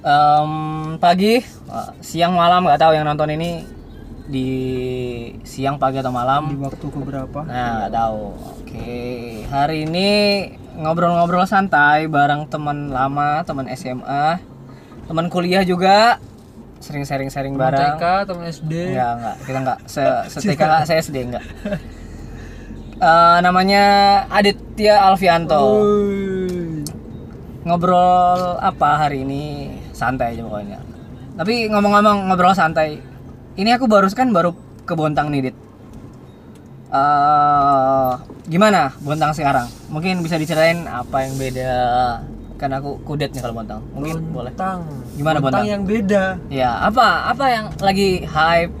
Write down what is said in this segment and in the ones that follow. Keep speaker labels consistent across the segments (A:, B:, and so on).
A: Em, pagi, siang, malam nggak tahu yang nonton ini di siang, pagi atau
B: di
A: malam.
B: waktu keberapa
A: Nah, nggak tahu. Oke, hari ini ngobrol-ngobrol santai bareng teman lama, teman SMA, teman kuliah juga, sering sharing-sharing
B: Teman
A: bareng.
B: TK teman SD
A: Enggak, enggak. Kita enggak se setika se SD enggak. Eh, namanya Aditya Alfianto. Ngobrol apa hari ini? Santai aja pokoknya. Tapi ngomong-ngomong ngobrol santai. Ini aku baru kan baru ke Bontang nih, Dit. Eh, gimana Bontang sekarang? Mungkin bisa diceritain apa yang beda? Kan aku kudet nih kalau Bontang. Mungkin boleh.
B: Bontang
A: Gimana, Bontang?
B: yang beda
A: Ya, apa apa yang lagi hype?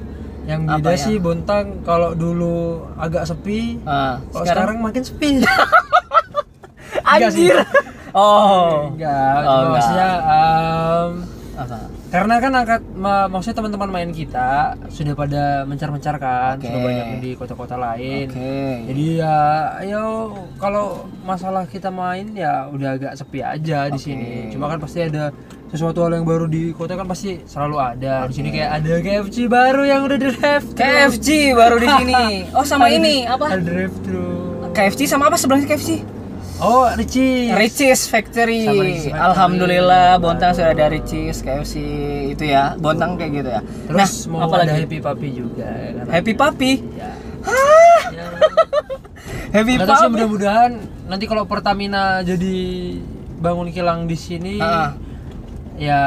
B: yang
A: Apa
B: beda
A: ya?
B: sih Bontang kalau dulu agak sepi
A: Ah,
B: kalau sekarang, makin sepi Enggak sih.
A: Oh.
B: enggak
A: Oh, enggak.
B: maksudnya em,
A: Apa?
B: karena kan angkat ma- maksudnya teman-teman main kita sudah pada mencar-mencar kan
A: Oke.
B: sudah banyak di kota-kota lain
A: Oke.
B: jadi ya ayo kalau masalah kita main ya udah agak sepi aja di sini cuma kan pasti ada sesuatu hal yang baru di kota kan pasti selalu ada di sini kayak ada KFC baru yang udah drive
A: KFC baru di sini. Oh, sama ini apa?
B: ada drive thru
A: KFC sama apa sebelahnya KFC?
B: Oh Richie
A: Ricis Factory.
B: Ricis Factory.
A: Alhamdulillah Bontang sudah ada Ricis KFC itu ya. Bontang kayak gitu ya.
B: terus
A: nah,
B: mau
A: apa
B: ada? Happy Papi juga ya kan
A: Happy Papi.
B: ya. Ya.
A: Happy
B: Nggak
A: Papi.
B: mudah-mudahan nanti kalau Pertamina jadi bangun kilang di sini
A: Ah.
B: ya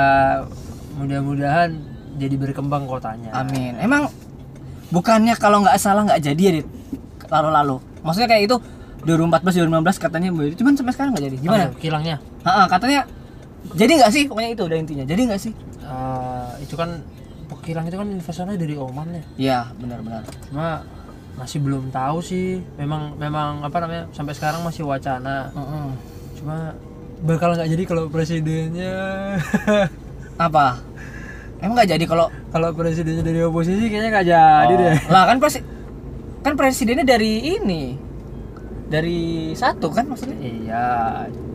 B: mudah-mudahan jadi berkembang kotanya.
A: Amin. Emang bukannya kalau nggak salah nggak jadi ya, Dit? Lalu-lalu. Maksudnya kayak itu 2014 2015 katanya boleh. Cuman sampai sekarang nggak jadi. Gimana?
B: Apa, kilangnya?
A: Ha, katanya jadi nggak sih? Pokoknya itu udah intinya. Jadi nggak sih?
B: Eh, itu kan kilang itu kan investornya dari Oman ya.
A: Iya, benar-benar.
B: Cuma masih belum tahu sih. Memang memang apa namanya sampai sekarang masih wacana.
A: Heeh.
B: Cuma bakal nggak jadi kalau presidennya
A: Apa? Emang nggak jadi kalau
B: kalau presidennya dari oposisi kayaknya nggak jadi
A: Oh.
B: deh.
A: Lah kan presi kan presidennya dari ini. Dari satu kan maksudnya?
B: Iya,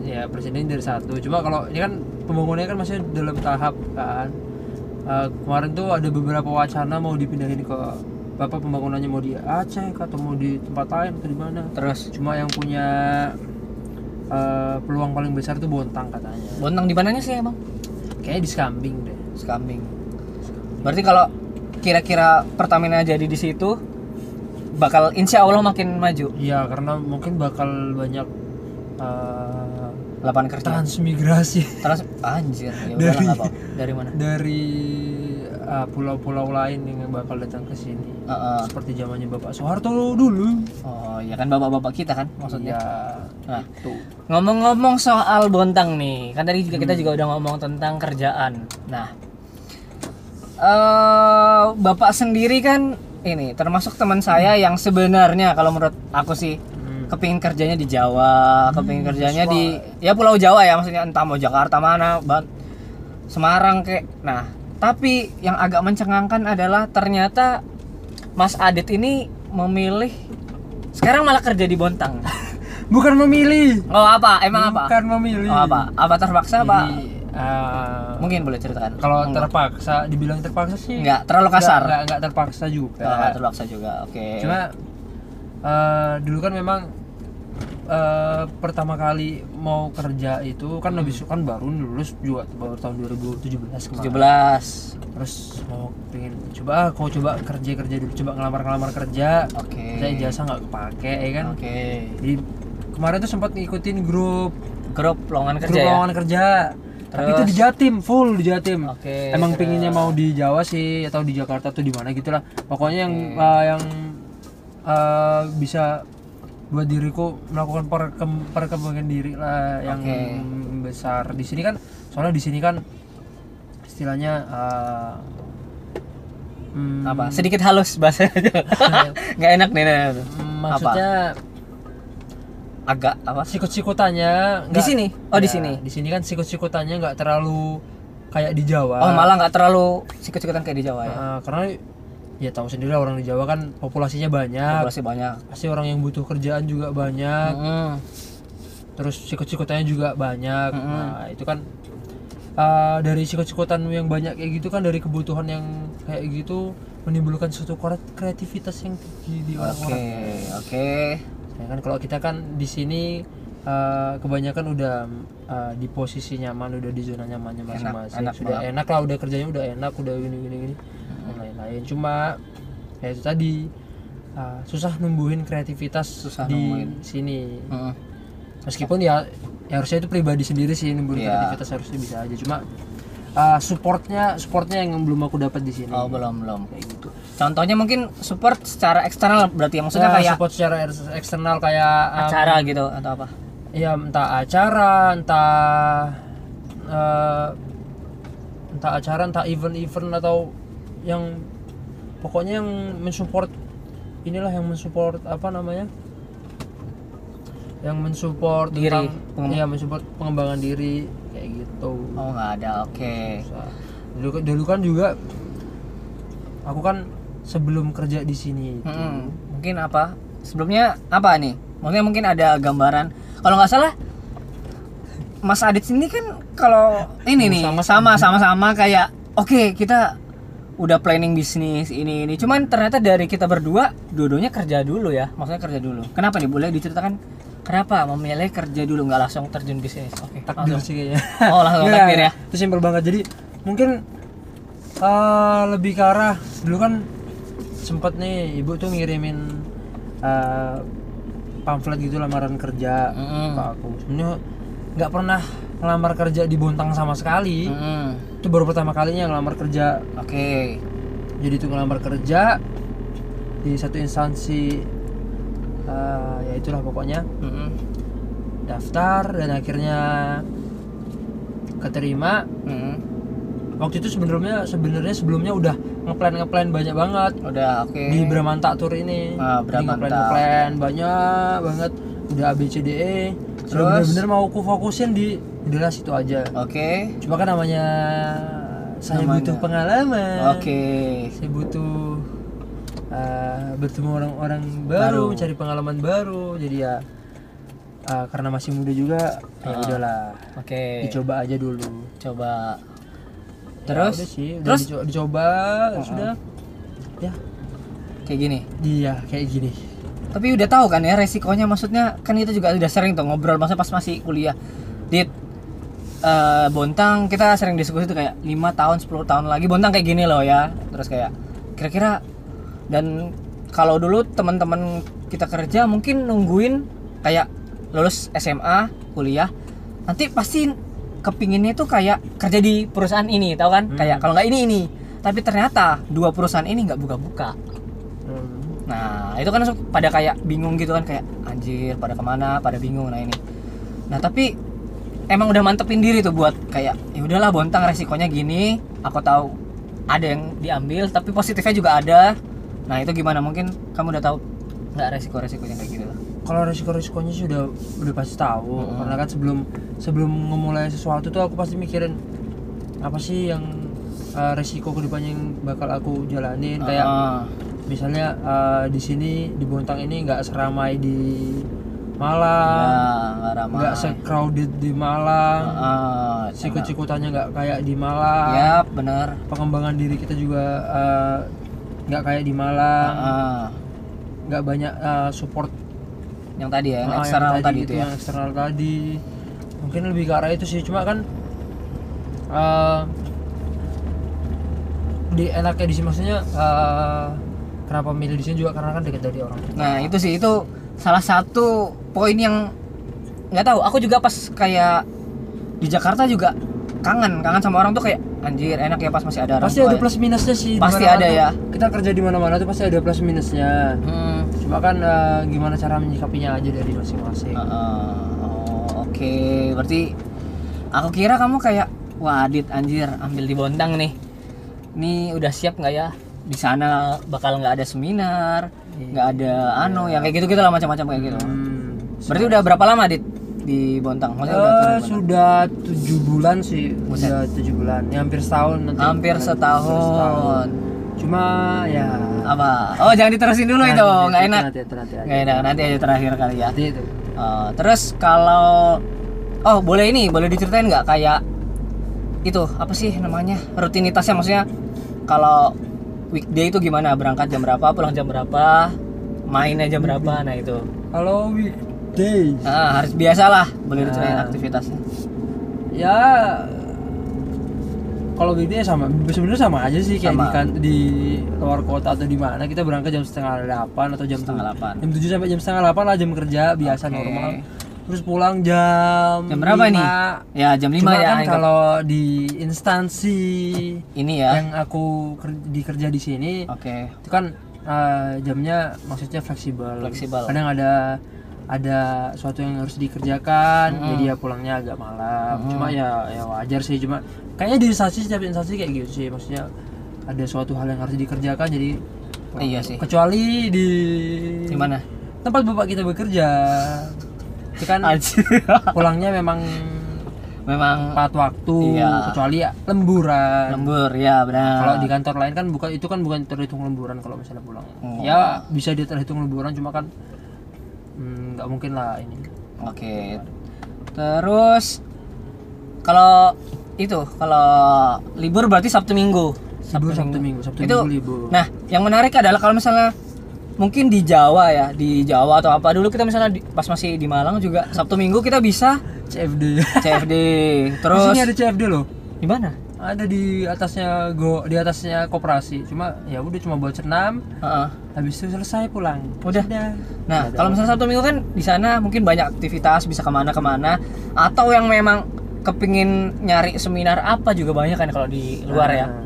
B: ya presiden dari satu. Cuma kalau ini kan pembangunannya kan masih dalam tahap kan. Eh, kemarin tuh ada beberapa wacana mau dipindahin ke apa pembangunannya mau di Aceh atau mau di tempat lain atau di mana.
A: Terus
B: Cuma yang punya eh, peluang paling besar tuh Bontang katanya.
A: Bontang di mananya sih emang?
B: Kayaknya di Skambing deh.
A: Skambing. Berarti kalau kira-kira Pertamina jadi di situ bakal insya Allah makin maju
B: Iya, karena mungkin bakal banyak eh,
A: lapangan kerja.
B: transmigrasi
A: Trans anjir, ya
B: Dari-
A: apa. Dari mana?
B: dari eh, pulau-pulau lain yang bakal datang ke sini.
A: Heeh.
B: seperti zamannya Bapak Soeharto dulu.
A: Oh, ya kan bapak-bapak kita kan maksudnya.
B: Ya,
A: Nah,
B: itu.
A: Ngomong-ngomong soal Bontang nih, kan tadi juga kita juga udah ngomong tentang kerjaan. Nah, eh bapak sendiri kan ini termasuk teman saya yang sebenarnya kalau menurut aku sih
B: Hmm.
A: kepingin kerjanya di Jawa, kepingin kerjanya di ya Pulau Jawa ya maksudnya entah mau Jakarta mana, Ban- Semarang kek. Nah, tapi yang agak mencengangkan adalah ternyata Mas Adit ini memilih sekarang malah kerja di Bontang.
B: Bukan memilih.
A: Oh apa? Emang apa?
B: Bukan memilih.
A: Oh, apa? Apa terpaksa apa?
B: Eh,
A: Mungkin boleh ceritakan.
B: kalau terpaksa, dibilang terpaksa sih.
A: Enggak, terlalu kasar.
B: Enggak, enggak terpaksa juga.
A: Oh, enggak terpaksa juga. Oke.
B: Cuma eh, dulu kan memang eh, pertama kali mau kerja itu kan
A: Hmm.
B: habis kan baru lulus juga baru tahun 2017 kemarin.
A: 17.
B: Terus mau pengen coba ah, kau coba kerja kerja dulu coba ngelamar ngelamar kerja.
A: Oke.
B: Saya jasa nggak kepake ya kan.
A: Oke.
B: Jadi kemarin tuh sempat ngikutin grup
A: Grup lowongan kerja
B: grup
A: ya.
B: lowongan kerja. Tapi itu di Jatim, full di Jatim.
A: Oke,
B: Emang
A: terus?
B: pinginnya mau di Jawa sih atau di Jakarta tuh di mana gitulah. Pokoknya yang uh, yang uh, bisa buat diriku melakukan perkem, perkembangan diri lah yang
A: Oke.
B: besar di sini kan. Soalnya di sini kan istilahnya uh, hmm,
A: Apa? Sedikit halus bahasanya. Enggak enak nih. Nen.
B: hmm, maksudnya
A: Agak apa?
B: sikut-sikutannya
A: Di sini? Oh, di
B: Ya,
A: sini.
B: Di sini kan sikut-sikutannya nggak terlalu kayak di Jawa.
A: Oh, malah nggak terlalu sikut-sikutan kayak di Jawa ya.
B: Uh, karena ya tahu sendiri lah orang di Jawa kan populasinya banyak.
A: Populasi banyak.
B: Pasti orang yang butuh kerjaan juga banyak.
A: Mm-mm.
B: Terus sikut-sikutannya juga banyak.
A: Mm-mm.
B: Nah, itu kan uh, dari sikut-sikutan yang banyak kayak gitu kan dari kebutuhan yang kayak gitu menimbulkan suatu kre- kreativitas yang tinggi di
A: Oke,
B: orang-orang.
A: oke.
B: Ya kan kalau kita kan di sini uh, kebanyakan udah uh, di posisi nyaman, udah di zona nyamannya masing-masing.
A: enak
B: sudah
A: banget.
B: enak lah, udah kerjanya udah enak, udah gini gini gini dan lain-lain. Cuma ya itu tadi uh, susah numbuhin kreativitas
A: Susah
B: di
A: numbuhin.
B: sini.
A: Mm.
B: Meskipun ya, ya harusnya itu pribadi sendiri sih numbuhin
A: Iya.
B: kreativitas harusnya bisa aja. Cuma uh, supportnya supportnya yang belum aku dapat di sini.
A: Oh, belum, belum.
B: Kayak gitu.
A: Contohnya mungkin support secara eksternal berarti ya maksudnya
B: Ya,
A: kayak
B: support secara er- eksternal kayak um,
A: acara gitu atau apa?
B: ya entah acara entah eh, entah acara entah event-event atau yang pokoknya yang mensupport inilah yang mensupport apa namanya yang mensupport
A: Diri,
B: tentang ya mensupport pengembangan diri kayak gitu
A: Oh, nggak ada. Oke.
B: dulu, dulu kan juga aku kan sebelum kerja di sini itu.
A: Mungkin apa? Sebelumnya apa nih? Maksudnya mungkin ada gambaran. Kalau nggak salah Mas Adit sini kan kalau ini nih
B: Sama-
A: sama sama sama kayak oke kita udah planning bisnis ini ini cuman ternyata dari kita berdua dua-duanya kerja dulu ya maksudnya kerja dulu kenapa nih boleh diceritakan kenapa? Memilih kerja dulu nggak langsung terjun bisnis oke
B: takdir
A: langsung.
B: sih kayaknya.
A: Oh langsung
B: Nggak,
A: takdir ya?
B: itu simpel banget. Jadi mungkin eh, lebih ke arah dulu kan sempet nih ibu tuh ngirimin eh, pamflet gitu lamaran kerja
A: Mm-mm.
B: ke aku. Sebenarnya nggak pernah ngelamar kerja di Bontang sama sekali.
A: Mm-mm.
B: itu baru pertama kalinya ngelamar kerja.
A: Oke.
B: Jadi itu ngelamar kerja di satu instansi eh, ya itulah pokoknya.
A: Mm-mm.
B: daftar dan akhirnya keterima.
A: Mm-mm.
B: waktu itu sebenarnya sebenarnya sebelumnya udah ngeplan ngeplan banyak banget.
A: Udah oke.
B: Di Bramanta Tour ini.
A: Ah, Bramanta.
B: ngeplan ngeplan banyak banget. Udah ABCDE
A: Terus?
B: bener-bener mau aku fokusin di udahlah situ aja.
A: Oke.
B: Cuma kan namanya saya
A: Namanya.
B: butuh pengalaman.
A: Oke.
B: Saya butuh uh, bertemu orang-orang baru,
A: Baru.
B: mencari pengalaman baru. Jadi ya uh, karena masih muda juga ya
A: Ah.
B: udahlah.
A: Oke.
B: Dicoba aja dulu.
A: Coba.
B: Ya
A: terus?
B: udah sih,
A: terus?
B: dico- dicoba, sudah. Ya.
A: Kayak gini?
B: Dia kayak gini.
A: Tapi udah tahu kan ya resikonya? Maksudnya kan itu juga udah sering tuh ngobrol masa pas masih kuliah. Di eh, Bontang kita sering diskusi tuh kayak lima tahun 10 tahun lagi. Bontang kayak gini loh ya. Terus kayak kira-kira dan kalau dulu teman-teman kita kerja mungkin nungguin kayak lulus SMA kuliah nanti pasti kepinginnya tuh kayak kerja di perusahaan ini tahu kan
B: Hmm.
A: kayak kalau nggak ini ini tapi ternyata dua perusahaan ini nggak buka-buka
B: Hmm.
A: Nah itu kan langsung pada kayak bingung gitu kan kayak anjir pada ke mana pada bingung nah ini. Nah tapi emang udah mantepin diri tuh buat kayak ya udahlah bontang resikonya gini. Aku tahu ada yang diambil tapi positifnya juga ada. Nah itu gimana? Mungkin kamu udah tahu nggak resiko-resikonya kayak gitu?
B: Kalau resiko-resikonya sih udah udah pasti tahu.
A: Mm-mm.
B: karena kan sebelum sebelum ngemulai sesuatu tuh aku pasti mikirin apa sih yang uh, resiko ke depannya yang bakal aku jalanin. Kayak
A: Ah,
B: misalnya uh, di sini di Bontang ini nggak seramai di Malang
A: nggak ramai.
B: nggak se-crowded di Malang
A: Ah,
B: sikut-sikutannya nggak kayak di Malang.
A: Ya benar.
B: pengembangan diri kita juga uh, nggak kayak di Malang
A: Ah,
B: nggak banyak uh, support
A: yang tadi ya, yang
B: Ah,
A: eksternal tadi, itu ya.
B: yang eksternal tadi mungkin lebih ke arah itu sih cuma kan eh, di enaknya di sini maksudnya eh, kenapa milih di sini juga karena kan dekat dari orang tua.
A: Nah itu sih itu salah satu poin yang nggak tahu. Aku juga pas kayak di Jakarta juga kangen kangen sama orang tuh kayak anjir enak ya pas masih ada
B: pasti ada
A: ya.
B: plus minusnya sih
A: Pasti ada ya.
B: kita kerja di mana-mana tuh pasti ada plus minusnya
A: Hmm,
B: cuma kan eh, gimana cara menyikapinya aja dari masing-masing
A: uh, uh, oh, oke berarti aku kira kamu kayak wah Adit anjir ambil di Bontang nih. Ini udah siap nggak ya? Di sana bakal nggak ada seminar, nggak ada anu yang kayak gitu gitu lah macam-macam kayak gitu.
B: Hmm.
A: Berarti udah berapa lama Adit di Bontang? Maksudnya udah
B: Eh, sudah tujuh bulan sih.
A: Buset.
B: udah tujuh bulan. Ya hampir setahun nanti.
A: Hampir
B: Hampir
A: setahun.
B: cuma ya.
A: Apa? Oh jangan diterusin dulu
B: Nah,
A: itu.
B: Nanti-
A: nggak enak.
B: nanti, nanti aja.
A: nggak enak. Nanti aja terakhir kali ya.
B: Nanti itu.
A: Oh, terus kalau oh boleh ini. Boleh diceritain nggak kayak itu apa sih namanya? Rutinitasnya. Maksudnya kalau weekday itu gimana? Berangkat jam berapa? Pulang jam berapa? Mainnya jam berapa? Nah itu.
B: Kalau weekday
A: ah, harus biasa lah boleh diceritain
B: Ah.
A: aktivitasnya
B: ya kalau weekday sama sebenarnya sama aja sih kayak
A: Sama.
B: di, kan- di luar kota atau di mana kita berangkat jam setengah delapan atau jam
A: Setengah delapan.
B: jam tujuh sampai jam setengah delapan lah jam kerja biasa
A: Oke.
B: normal terus pulang jam
A: jam berapa
B: lima.
A: nih ya jam 5
B: Cuma
A: ya
B: kan kalau di instansi
A: ini ya
B: yang aku ker- dikerja di sini
A: oke
B: itu kan eh, jamnya maksudnya fleksibel.
A: Fleksibel.
B: Kadang ada ada suatu yang harus dikerjakan,
A: Mm-mm.
B: jadi ya pulangnya agak malam.
A: Mm-mm.
B: Cuma ya ya wajar sih, cuma kayaknya di instansi setiap instansi kayak gitu sih, maksudnya ada suatu hal yang harus dikerjakan jadi.
A: Iya sih.
B: Kecuali di
A: di mana
B: tempat bapak kita bekerja, itu kan pulangnya memang
A: memang
B: tepat waktu,
A: Iya.
B: kecuali ya lemburan.
A: lembur ya benar
B: Kalau di kantor lain kan bukan itu kan bukan terhitung lemburan kalau misalnya pulang.
A: Oh.
B: Ya bisa dia terhitung lemburan cuma kan hmm, nggak mungkin lah ini.
A: Oke. Terus kalau itu kalau libur berarti Sabtu Minggu.
B: Libur Sabtu Minggu, Sabtu
A: Itu-
B: Minggu libur.
A: Nah, yang menarik adalah kalau misalnya mungkin di Jawa ya, di Jawa atau apa dulu kita misalnya di- pas masih di Malang juga Sabtu Minggu kita bisa
B: CFD.
A: CFD.
B: Di
A: Terus
B: sini ada CFD loh.
A: di mana?
B: Ada di atasnya go di atasnya koperasi. Cuma ya udah cuma buat senam,
A: Heeh.
B: habis itu selesai pulang.
A: Udah.
B: Sudah.
A: Nah,
B: Nggak ada
A: kalau misalnya Sabtu Minggu kan di sana mungkin banyak aktivitas bisa ke mana-kemana atau yang memang kepingin nyari seminar apa juga banyak kan kalau di luar ya.
B: Nah,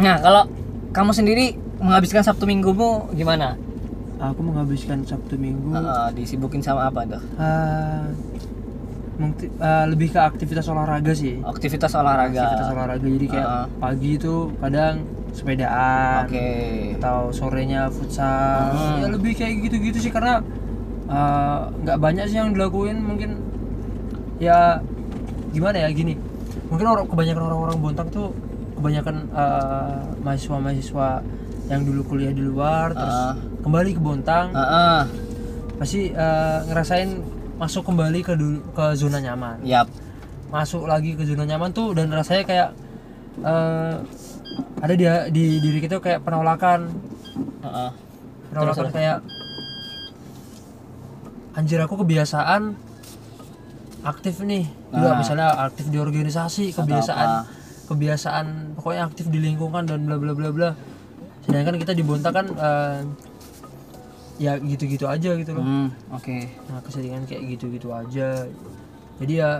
A: Nah, kalau kamu sendiri menghabiskan Sabtu Minggumu gimana?
B: Aku menghabiskan Sabtu Minggu
A: Heeh, disibukin sama apa tuh?
B: eh, mungkin eh, lebih ke aktivitas olahraga sih.
A: Aktivitas olahraga.
B: Aktivitas olahraga jadi kayak
A: Ah.
B: pagi itu kadang sepedaan.
A: Oke.
B: atau sorenya futsal
A: Hmm.
B: ya lebih kayak gitu-gitu sih karena uh, nggak banyak sih yang dilakuin mungkin ya gimana ya gini mungkin orang kebanyakan orang-orang Bontang tuh kebanyakan uh, mahasiswa-mahasiswa yang dulu kuliah di luar terus
A: Ah.
B: kembali ke Bontang
A: Heeh.
B: pasti uh, ngerasain masuk kembali ke ke zona nyaman
A: Yap.
B: masuk lagi ke zona nyaman tuh dan rasanya kayak uh, ada di di diri kita kayak penolakan
A: Heeh.
B: penolakan
A: terus.
B: kayak anjir aku kebiasaan aktif nih juga
A: Nah.
B: misalnya aktif di organisasi kebiasaan
A: apa.
B: kebiasaan pokoknya aktif di lingkungan dan bla bla bla bla sedangkan kita di Bonta kan eh, ya gitu-gitu aja gitu loh
A: Hmm, oke.
B: nah keseringan kayak gitu-gitu aja jadi ya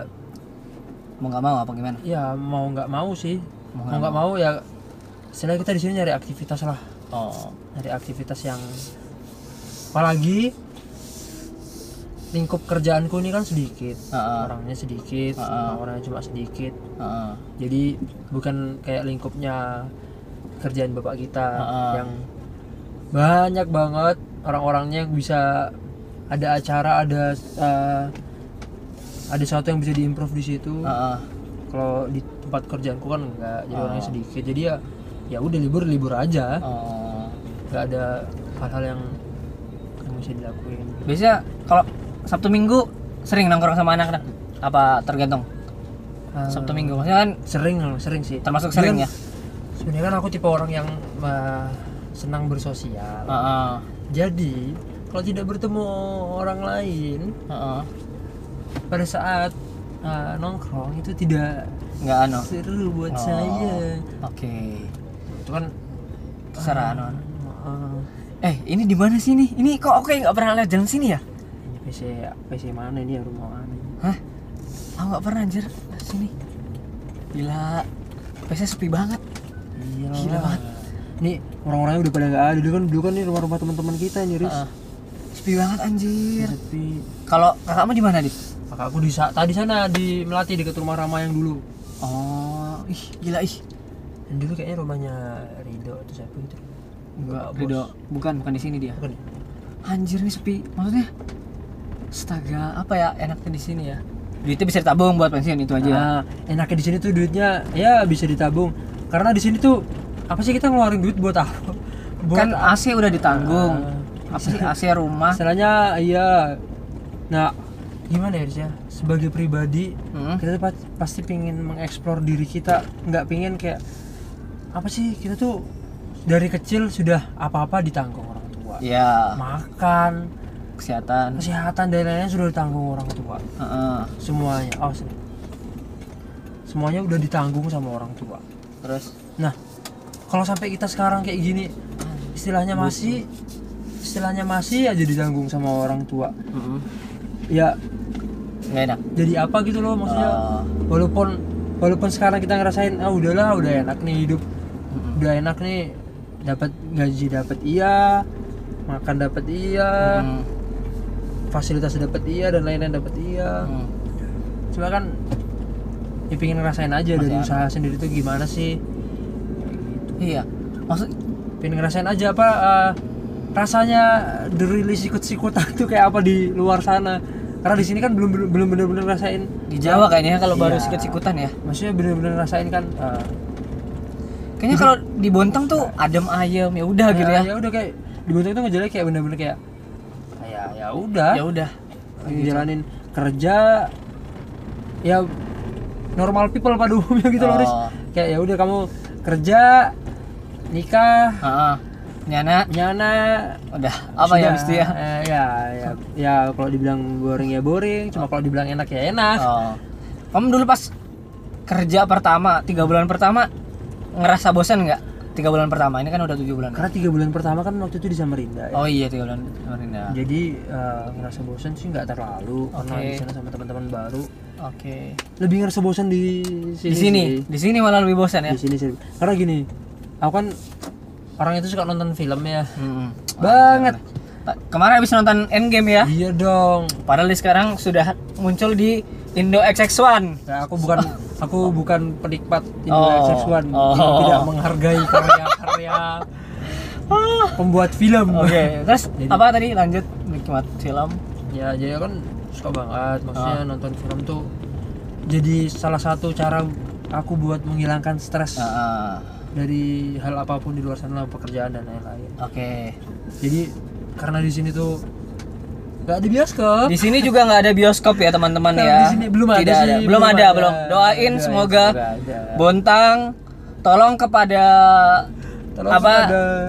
A: Mau nggak mau apa gimana?
B: ya mau nggak mau sih
A: Mau
B: mau nggak mau ya setelah kita di sini nyari aktivitas lah
A: Oh.
B: dari aktivitas yang apalagi lingkup kerjaanku ini kan sedikit
A: Heeh.
B: orangnya sedikit
A: Ha-ha.
B: orangnya cuma sedikit
A: Heeh.
B: jadi bukan kayak lingkupnya kerjaan bapak kita
A: Ha-ha.
B: yang banyak banget orang-orangnya yang bisa ada acara ada eh, ada sesuatu yang bisa diimprove di situ.
A: Heeh.
B: kalau di tempat kerjaanku kan enggak jadi
A: Oh.
B: orangnya sedikit. Jadi ya ya udah libur libur aja.
A: Oh.
B: nggak ada hal-hal yang bisa dilakuin.
A: Biasanya kalau Sabtu Minggu sering nongkrong sama anak-anak apa tergantung?
B: Eh,
A: Sabtu Minggu maksudnya kan
B: sering sering sih.
A: termasuk sering ya?
B: sebenarnya kan aku tipe orang yang eh, senang bersosial.
A: Heeh.
B: Jadi kalau tidak bertemu orang lain
A: Heeh.
B: pada saat eh, nongkrong itu tidak
A: nggak anu
B: seru buat
A: Oh.
B: saya.
A: oke.
B: Itu kan
A: terserah anu
B: eh,
A: eh ini di mana sih nih ini kok oke nggak pernah lihat jalan sini ya?
B: Ini PC PC mana ini ya rumah mana
A: hah? Aku nggak pernah anjir sini. Gila. PC sepi banget.
B: Iya
A: Gila
B: lah.
A: banget.
B: Nih orang-orangnya udah pada nggak ada. Dulu kan dulu kan ini rumah-rumah teman-teman kita Riz.
A: Heeh. sepi banget anjir
B: Tapi
A: kalau kakakmu di mana dit
B: kakakku di sa- tadi sana di Melati dekat rumah Rama yang dulu.
A: oh ih gila ih
B: Dan dulu kayaknya rumahnya Rido atau siapa gitu. Enggak.
A: Rido bukan bukan di sini dia
B: Bukan.
A: anjir nih sepi maksudnya astaga apa ya enaknya di sini ya duitnya bisa ditabung buat pensiun itu aja
B: Nah, enaknya di sini tuh duitnya ya bisa ditabung. Karena di sini tuh apa sih kita ngeluarin duit buat apa? Buat
A: kan AC udah ditanggung.
B: Ah.
A: apa sih AC rumah?
B: Masalahnya iya. Nah, gimana ya Riz, ya sebagai pribadi
A: Mm.
B: kita pasti pengen mengeksplor diri kita. Nggak pengen kayak apa sih kita tuh dari kecil sudah apa-apa ditanggung orang tua.
A: Ya
B: makan
A: kesehatan.
B: kesehatan dan lain-lain sudah ditanggung orang tua.
A: Heeh.
B: semuanya. Oh semuanya udah ditanggung sama orang tua.
A: Terus?
B: Nah kalau sampai kita sekarang kayak gini istilahnya masih istilahnya masih aja ditanggung sama orang tua.
A: Mm,
B: ya.
A: Nggak enak.
B: Jadi apa gitu loh maksudnya?
A: Oh.
B: walaupun walaupun sekarang kita ngerasain ah udahlah udah enak nih hidup.
A: Mm-mm.
B: udah enak nih dapat gaji dapat iya makan dapat iya
A: Mm,
B: fasilitas dapat iya dan lain-lain dapat iya.
A: Mm.
B: cuma kan ya pengen ngerasain aja dari
A: Masih
B: usaha sendiri tuh gimana sih
A: iya. Maksud
B: pengen ngerasain aja apa eh, rasanya derilis sikut-sikutan tuh kayak apa di luar sana. Karena di sini kan belum belum belum bener-bener ngerasain.
A: Di Jawa kayaknya kalau baru
B: Iya.
A: sikut-sikutan ya.
B: Maksudnya bener-bener ngerasain kan eh,
A: kayaknya kalau di Bontang tuh adem ayem ya udah gitu ya
B: ya. udah kayak di Bontang tuh ngejalan kayak bener-bener kayak kayak ya udah.
A: Ya udah.
B: Ngejalanin kerja ya normal people pada umumnya gitu loh
A: Oh.
B: Riz. kayak ya udah kamu kerja nikah.
A: Heeh. nyana
B: nyana
A: udah apa ya
B: sudah,
A: mesti ya?
B: Eh, ya ya ya kalau dibilang boring ya boring cuma kalau dibilang enak ya enak.
A: Oh. kamu dulu pas kerja pertama tiga bulan pertama ngerasa bosan nggak? Tiga bulan pertama ini kan udah tujuh bulan.
B: Karena tiga bulan pertama kan waktu itu di Samarinda ya.
A: oh iya tiga bulan kemarin ya
B: jadi eh, ngerasa bosan sih nggak terlalu. Karena
A: Oke.
B: di sana sama teman-teman baru.
A: Oke.
B: Lebih ngerasa bosan di sini
A: di sini?
B: sih.
A: di sini malah lebih bosan ya?
B: Di sini sih. Karena gini aku kan orang itu suka nonton film ya.
A: Mm-mm.
B: banget.
A: Ta- kemarin habis nonton Endgame ya?
B: Iya dong.
A: Padahal di sekarang sudah muncul di Indo XX1
B: Nah, aku bukan aku bukan penikmat Indo
A: Oh.
B: XX1
A: Oh.
B: yang tidak menghargai karya-karya pembuat film.
A: oke terus
B: Jadi-
A: apa tadi? Lanjut nikmat film.
B: Ya jadi kan suka banget. Maksudnya
A: Ah.
B: nonton film tuh jadi salah satu cara aku buat menghilangkan stres.
A: Ah,
B: dari hal apa pun di luar sana pekerjaan dan lain-lain.
A: oke
B: Jadi karena di sini tuh nggak ada bioskop.
A: Di sini juga nggak ada bioskop ya teman-teman
B: Nah,
A: ya.
B: di sini belum ada sih,
A: belum,
B: belum
A: ada,
B: ada.
A: belum. Doain semoga
B: ada.
A: Bontang tolong kepada
B: Tolong
A: apa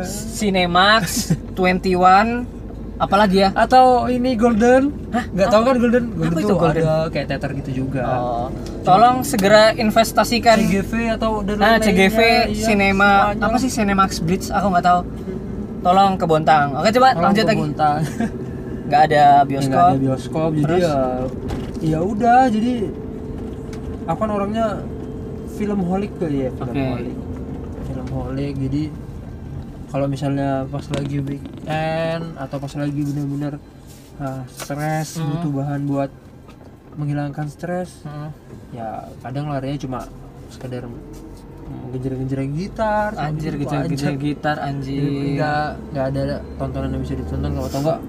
A: Cinemax 21 apalagi ya?
B: Atau ini Golden? Hah? Nggak tahu kan Golden? Golden
A: Apa itu
B: tuh
A: Golden?
B: ada kayak teater gitu juga.
A: Oh, tolong segera investasikan
B: CGV atau dan
A: Nah, CGV
B: iya,
A: Cinema
B: semuanya.
A: apa sih Cinemax Blitz aku nggak tau Tolong ke Bontang. Oke coba
B: Tolong
A: lanjut lagi.
B: Bontang.
A: Nggak ada
B: Ya, nggak
A: bioskop.
B: ada bioskop jadi
A: Terus?
B: ya ya udah jadi aku kan orangnya filmholic kali ya filmholic filmholic jadi kalau misalnya pas lagi weekend atau pas lagi bener-bener ah, stres
A: Hmm.
B: butuh bahan buat menghilangkan stres
A: Hmm.
B: ya kadang larinya cuma sekedar ngejer-ngejer gitar
A: Anjir
B: gitu
A: gitar anjir.
B: nggak nggak ada tontonan yang bisa ditonton kalau atau enggak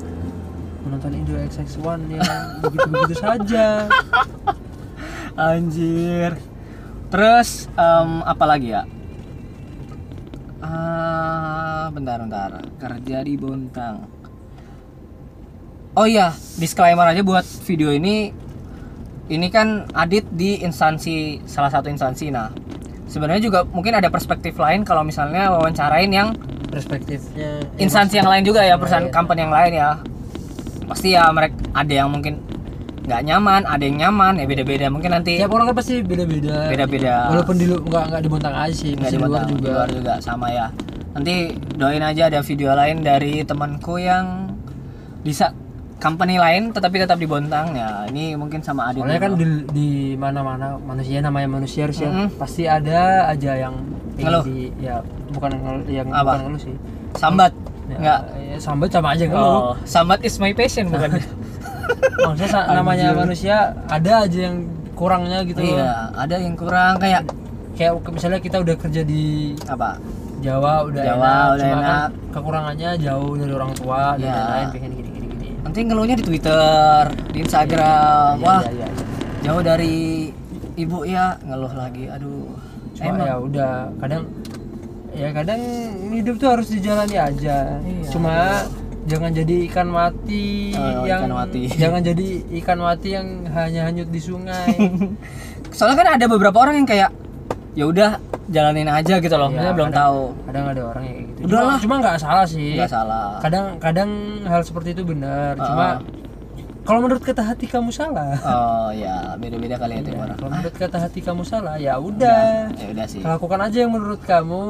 B: menonton Indo XX1 yang begitu-begitu saja
A: Anjir. Terus em, apa lagi ya? Ah, bentar bentar. Kerja di Bontang. Oh iya, disclaimer aja buat video ini. Ini kan Adit di instansi salah satu instansi. Nah, sebenarnya juga mungkin ada perspektif lain kalau misalnya wawancarain yang
B: perspektifnya
A: instansi yang lain juga ya, perusahaan company yang lain ya. Pasti ya mereka ada yang mungkin nggak nyaman, ada yang nyaman ya beda-beda. Mungkin nanti
B: tiap orang kan pasti beda-beda
A: Beda-beda.
B: walaupun di lu nggak nggak di Bontang aja sih
A: nggak
B: masih
A: di
B: di luar juga
A: di luar juga sama ya nanti doain aja ada video lain dari temanku yang bisa company lain tetapi tetap di Bontang ya ini mungkin sama Adit
B: soalnya kan di, di mana-mana manusia namanya manusia harus ya
A: Mm-mm.
B: pasti ada aja yang
A: Ngeluh.
B: di ya bukan ngel- yang
A: Apa?
B: bukan ngeluh sih
A: sambat
B: ya,
A: nggak
B: ya, sambat sama aja ngeluh
A: oh sambat is my passion bukan
B: maksudnya namanya
A: Anjir.
B: manusia ada aja yang kurangnya gitu loh.
A: iya ada yang kurang kayak
B: kayak misalnya kita udah kerja di
A: apa
B: Jawa udah
A: Jawa
B: enak,
A: udah
B: cuma kan
A: enak.
B: kekurangannya jauh dari orang tua dan
A: Iya.
B: lain-lain pengen gini gini gini.
A: nanti ngeluhnya di Twitter di Instagram
B: Iya,
A: wah
B: iya, iya.
A: jauh dari ibu ya ngeluh lagi aduh
B: Cuma
A: emang
B: ya udah kadang ya kadang hidup tuh harus dijalani aja.
A: Iya.
B: Cuma jangan jadi ikan mati
A: Oh,
B: yang
A: ikan mati.
B: jangan jadi ikan mati yang hanya hanyut di sungai.
A: Soalnya kan ada beberapa orang yang kayak ya udah jalanin aja gitu loh.
B: Iya,
A: Maksudnya belum
B: kadang-
A: tahu.
B: kadang ada orang yang kayak gitu.
A: Udahlah.
B: cuma, cuma nggak salah sih.
A: Nggak salah.
B: Kadang kadang hal seperti itu benar.
A: Ah.
B: cuma kalau menurut kata hati kamu salah.
A: Oh ya beda-beda kali ya tiap
B: Ya,
A: orang.
B: kalau
A: Ah,
B: menurut kata hati kamu salah ya udah.
A: Ya udah sih.
B: Lakukan aja yang menurut kamu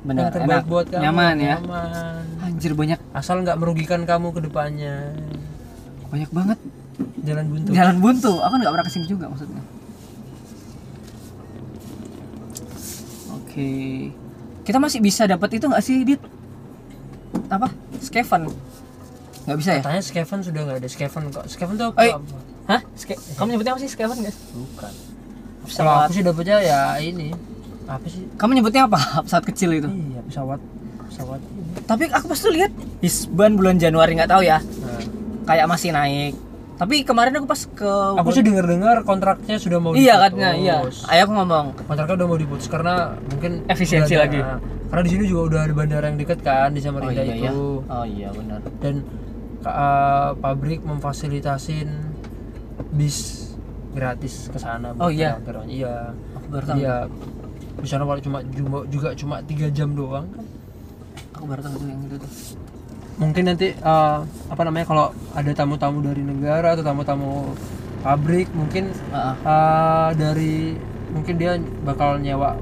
A: Benar,
B: yang terbaik
A: enak.
B: buat kamu
A: Nyaman ya.
B: nyaman.
A: anjir banyak.
B: Asal nggak merugikan kamu ke depannya.
A: Banyak banget.
B: Jalan buntu.
A: Jalan buntu. Aku nggak pernah ke sini juga maksudnya. Oke. Kita masih bisa dapat itu nggak sih dit? Apa? Skevan nggak bisa ya?
B: Katanya Skeven sudah nggak ada. Skeven kok. Skeven tuh apa, apa?
A: hah? Ske kamu nyebutnya apa sih Skevan nggak?
B: Bukan. Kalau aku sih dapetnya ya ini apa sih?
A: Kamu nyebutnya apa? Pesawat kecil itu?
B: Iya pesawat pesawat
A: tapi aku pas tuh lihat Hisban bulan Januari nggak tahu ya.
B: Nah,
A: kayak masih naik. Tapi kemarin aku pas ke
B: aku sih dengar dengar kontraknya sudah mau
A: iya
B: diputus.
A: katanya iya. Ayah aku ngomong.
B: Kontraknya udah mau diputus karena mungkin
A: Efisiensi
B: ada-
A: lagi.
B: karena di sini juga udah ada bandara yang deket kan di
A: oh
B: Samarinda
A: iya. ya
B: itu.
A: Oh iya benar.
B: Dan uh, pabrik memfasilitasin bis gratis ke sana
A: Oh, iya?
B: iya.
A: Aku baru tahu.
B: Jadi ya di sana paling cuma juga, juga cuma tiga jam doang. Kan
A: aku baru tahu yang itu tuh.
B: Mungkin nanti uh, apa namanya kalau ada tamu-tamu dari negara atau tamu-tamu pabrik mungkin
A: ah.
B: uh, dari mungkin dia bakal nyewa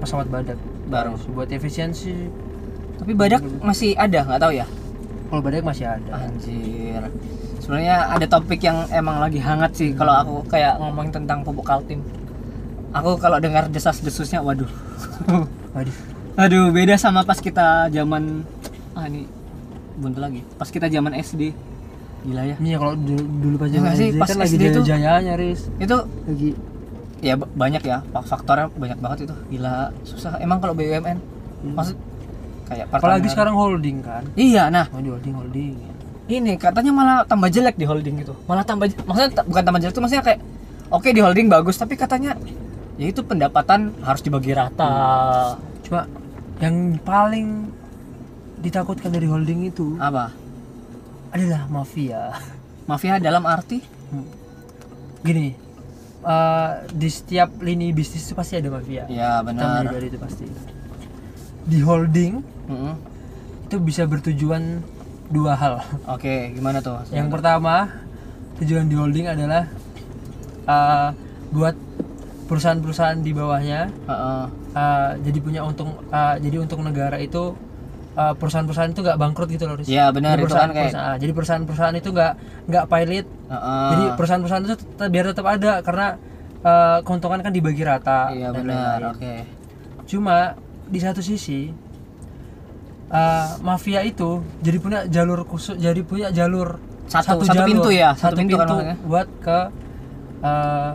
B: pesawat badak.
A: Baru.
B: buat efisiensi.
A: Tapi badak masih ada nggak tahu ya?
B: Kalau badak masih ada.
A: Anjir. Sebenarnya ada topik yang emang lagi hangat sih kalau aku kayak ngomongin tentang pupuk kaltim aku kalau dengar desas-desusnya waduh.
B: Waduh.
A: aduh beda sama pas kita zaman ah ini buntu lagi. Pas kita zaman SD gila ya.
B: Ini ya kalau dulu, dulu pas
A: Ya
B: zaman SD
A: pas
B: kan lagi
A: SD tuh-
B: jaya-jayanya Riz.
A: itu
B: lagi
A: ya ba- banyak ya. Fak- faktornya banyak banget itu. Gila susah. Emang kalau BUMN maksud kayak
B: Hmm. apalagi sekarang holding kan?
A: Iya nah.
B: Oh di holding holding.
A: Ini katanya malah tambah jelek di holding gitu malah tambah maksudnya bukan tambah jelek itu maksudnya kayak oke di holding bagus tapi katanya ya itu pendapatan harus dibagi rata.
B: Cuma yang paling ditakutkan dari holding itu
A: apa?
B: adalah mafia.
A: Mafia dalam arti?
B: Gini eh, di setiap lini bisnis itu pasti ada mafia.
A: Ya benar.
B: Menyadari itu pasti. Di holding
A: Mm-mm.
B: itu bisa bertujuan dua hal.
A: Oke gimana tuh?
B: Yang pertama tujuan di holding adalah eh, buat perusahaan-perusahaan di bawahnya
A: Heeh.
B: eh, jadi punya untung eh, jadi untuk negara itu eh, perusahaan-perusahaan itu nggak bangkrut gitu loh Riz.
A: ya benar
B: jadi
A: itu
B: perusahaan,
A: kan kayak
B: perusahaan- jadi perusahaan-perusahaan itu nggak nggak pilot
A: Heeh.
B: jadi perusahaan-perusahaan itu tetap, biar tetap ada karena eh, keuntungan kan dibagi rata
A: iya benar oke
B: cuma di satu sisi eh, mafia itu jadi punya jalur khusus jadi punya jalur
A: Satu- satu pintu ya, satu
B: satu,
A: pintu
B: pintu,
A: kan maksudnya?
B: buat ke eh,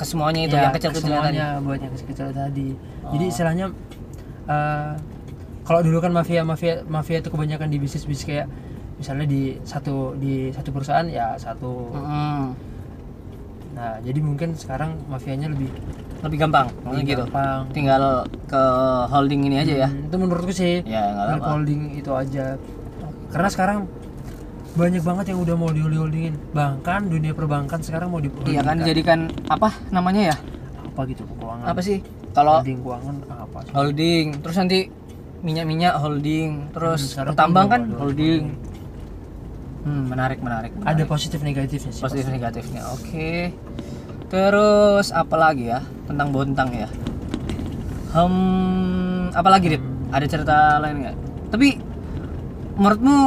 A: ke semuanya itu
B: ya,
A: yang kecil-kecil tadi.
B: buat yang kecil-kecil tadi. Jadi
A: Oh.
B: istilahnya eh, kalau dulu kan mafia mafia mafia itu kebanyakan di bisnis bisnis kayak misalnya di satu di satu perusahaan ya satu.
A: Mm-mm.
B: nah jadi mungkin sekarang mafianya lebih
A: lebih gampang
B: lebih
A: gitu.
B: gampang.
A: Tinggal ke holding ini aja ya.
B: Hmm, itu menurutku sih.
A: Ya
B: holding itu aja. Karena sekarang banyak banget yang udah mau di holdingin bahkan dunia perbankan sekarang mau di
A: iya kan jadikan apa namanya ya?
B: Apa gitu keuangan.
A: Apa sih? Kalau
B: holding keuangan apa sih?
A: holding. Terus nanti minyak-minyak holding. Terus
B: Hmm, tuh
A: kan
B: ada
A: holding. hmm, menarik menarik,
B: ada
A: menarik.
B: positif negatifnya sih
A: positif
B: pasti.
A: negatifnya oke. Terus apa lagi ya tentang bontang ya? Hmm apa lagi dit? Ada cerita lain nggak? Tapi menurutmu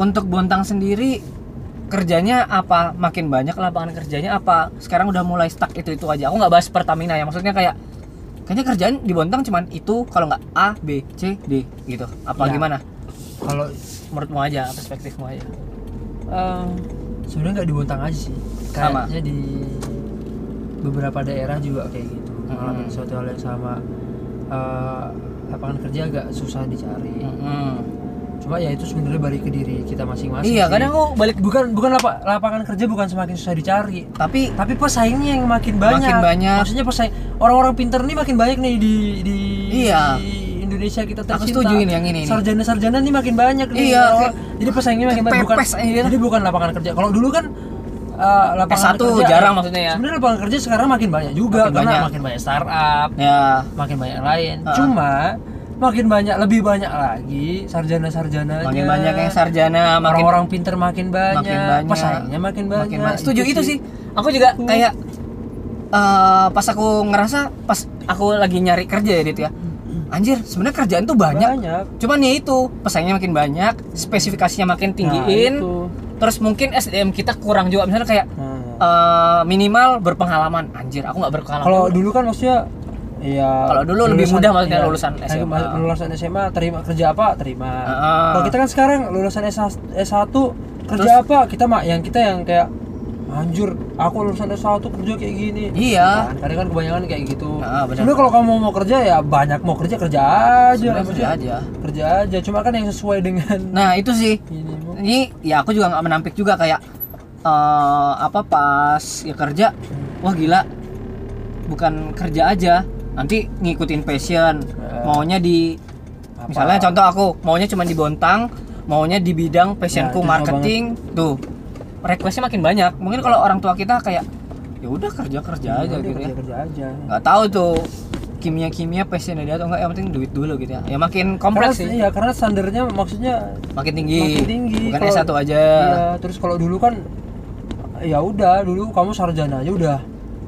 A: untuk bontang sendiri kerjanya apa? Makin banyak lapangan kerjanya apa? Sekarang udah mulai stuck itu itu aja. Aku nggak bahas Pertamina ya maksudnya kayak kayaknya kerjaan di bontang cuman itu kalau nggak A B C D gitu. Apa
B: Ya.
A: gimana?
B: Kalau
A: menurutmu aja perspektifmu aja.
B: Eh, sebenarnya nggak di Bontang aja sih.
A: Sama.
B: kayaknya di beberapa daerah juga kayak gitu.
A: Hmm.
B: ngalamin suatu hal yang sama. Eh, lapangan kerja agak susah dicari.
A: Mm-mm.
B: Cuma ya itu sebenarnya balik ke diri kita masing-masing
A: iya
B: sih.
A: kadang aku balik
B: bukan bukan lapa- lapangan kerja bukan semakin susah dicari
A: tapi
B: tapi pesaingnya yang makin banyak
A: Makin banyak.
B: maksudnya pesaing orang-orang pinter nih makin banyak nih di di
A: Iya.
B: di Indonesia kita tercinta.
A: Aku setuju ini, yang ini.
B: Sarjana-sarjana nih makin banyak nih.
A: Iya,
B: Orang-
A: kayak-
B: jadi pesaingnya makin banyak bukan.
A: aja.
B: Jadi bukan lapangan kerja. Kalau dulu kan eh, lapangan
A: S1
B: kerja
A: jarang maksudnya ya.
B: Sebenarnya lapangan kerja sekarang makin banyak juga
A: Makin
B: karena
A: banyak.
B: makin banyak startup,
A: ya
B: makin banyak yang lain.
A: Ah.
B: Cuma makin banyak lebih banyak lagi sarjana-sarjana.
A: makin banyak yang sarjana makin
B: orang-orang pinter makin banyak,
A: makin banyak
B: pesaingnya makin banyak.
A: makin banyak. setuju itu,
B: Itu
A: sih aku juga kayak eh, pas aku ngerasa pas aku lagi nyari kerja ya Dit ya anjir sebenarnya kerjaan tuh banyak
B: banyak.
A: cuman ya itu pesaingnya makin banyak spesifikasinya makin tinggiin
B: Nah, itu.
A: terus mungkin SDM kita kurang juga misalnya kayak
B: Nah.
A: eh, minimal berpengalaman anjir aku nggak berpengalaman
B: Kalau dulu kan maksudnya ya
A: Kalau dulu lebih mudah maksudnya lulusan
B: kayak
A: SMA.
B: ma- lulusan SMA terima kerja apa terima.
A: Heeh.
B: Kalau kita kan sekarang lulusan S1 S1 kerja apa kita mah yang kita yang kayak anjur aku lulusan S1 kerja kayak gini.
A: Iya.
B: Kan, kadang kan kebanyakan kayak gitu.
A: Nah, benar.
B: Sebenarnya kalau kamu mau kerja ya banyak mau kerja kerja aja.
A: Kerja aja
B: Kerja aja. Cuma kan yang sesuai dengan
A: nah itu sih
B: ini.
A: Ini ya aku juga nggak menampik juga kayak eh, apa pas ya kerja wah gila bukan kerja aja nanti ngikutin passion.
B: Eh.
A: maunya di
B: Apa?
A: misalnya contoh aku maunya cuma di Bontang maunya di bidang passionku
B: Ya,
A: marketing. tuh requestnya makin banyak. Mungkin kalau orang tua kita kayak ya udah kerja kerja aja
B: Udah,
A: gitu ya.
B: kerja kerja aja.
A: nggak tahu tuh kimia kimia passionnya dia atau enggak yang penting duit dulu gitu ya. Ya makin
B: Karena,
A: kompleks sih.
B: iya, karena standarnya maksudnya
A: makin tinggi,
B: makin tinggi.
A: bukan
B: Kalau-
A: S1 aja.
B: Iya, terus kalau dulu kan ya udah dulu kamu sarjana aja udah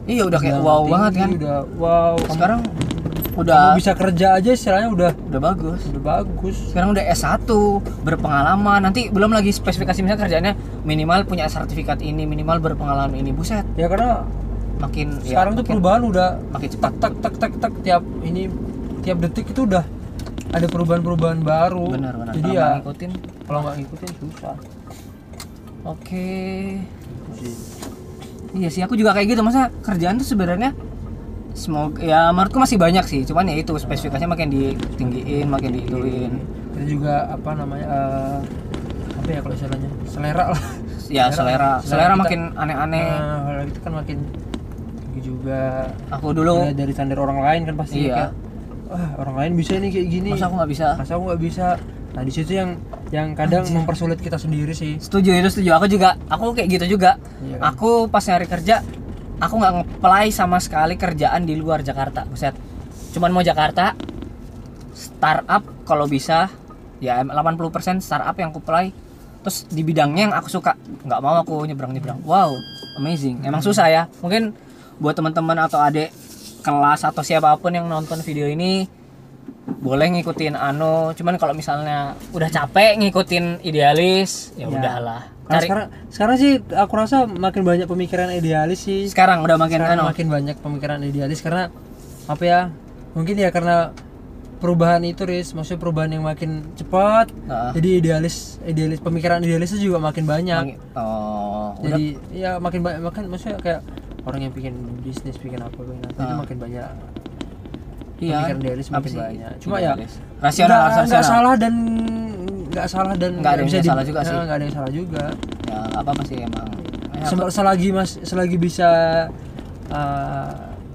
A: iya udah kayak wow
B: tinggi,
A: banget kan?
B: udah wow. Kamu,
A: sekarang
B: kamu
A: udah
B: bisa kerja aja istilahnya udah
A: udah bagus.
B: Udah bagus.
A: Sekarang udah S1 berpengalaman. Nanti belum lagi spesifikasi misalnya kerjanya minimal punya sertifikat ini minimal berpengalaman ini. Buset.
B: Ya karena
A: makin ya,
B: sekarang tuh
A: makin-
B: perubahan udah
A: makin cepat.
B: tak tak tak tak tak tiap ini tiap detik itu udah ada perubahan-perubahan baru.
A: Benar benar.
B: Jadi
A: Kalau
B: ya
A: ngikutin.
B: kalau nggak ngikutin susah.
A: Oke.
B: Sih.
A: Iya sih aku juga kayak gitu. Masa kerjaan tuh sebenarnya semoga ya menurutku masih banyak sih. Cuman ya itu spesifikasinya makin ditinggiin makin diituin
B: Kita juga apa namanya eh, apa ya kalau istilahnya? Selera lah.
A: Ya selera. selera,
B: kita-
A: makin aneh-aneh.
B: Nah, kalau itu kan makin tinggi juga.
A: Aku dulu
B: Lihat dari standar orang lain kan pasti
A: Iya.
B: kayak, wah orang lain bisa nih kayak gini.
A: Masa aku nggak bisa?
B: Masa aku nggak bisa nah di situ yang yang kadang mempersulit kita sendiri sih.
A: Setuju itu setuju. Aku juga aku kayak gitu juga.
B: Iya kan?
A: aku pas nyari kerja aku nggak ngeplay sama sekali kerjaan di luar Jakarta. Buset. Cuman mau Jakarta startup kalau bisa ya 80% startup yang aku play terus di bidangnya yang aku suka nggak mau aku nyebrang nyebrang wow amazing. Emang susah ya. Mungkin buat teman-teman atau adik kelas atau siapa pun yang nonton video ini boleh ngikutin Ano cuman kalau misalnya udah capek ngikutin idealis ya
B: Ya.
A: udahlah.
B: Nah,
A: cari
B: sekarang sekarang sih aku rasa makin banyak pemikiran idealis sih.
A: Sekarang udah makin
B: sekarang
A: Ano?
B: makin banyak pemikiran idealis karena apa ya mungkin ya karena perubahan itu ris maksudnya perubahan yang makin cepat.
A: Heeh.
B: jadi idealis idealis pemikiran idealis itu juga makin banyak.
A: Makin- oh udah.
B: Jadi ya makin banyak makan maksudnya kayak orang yang bikin bisnis bikin apa bikin apa itu
A: Ah.
B: makin banyak
A: iya.
B: pemikiran idealis makin
A: sih?
B: banyak cuma ya
A: rasional
B: nggak- salah dan nggak salah dan
A: Nggak ada yang
B: bisa
A: salah juga
B: Nah,
A: sih.
B: nggak ada yang salah juga.
A: Ya apa apa sih emang.
B: Sem- selagi mas selagi bisa uh,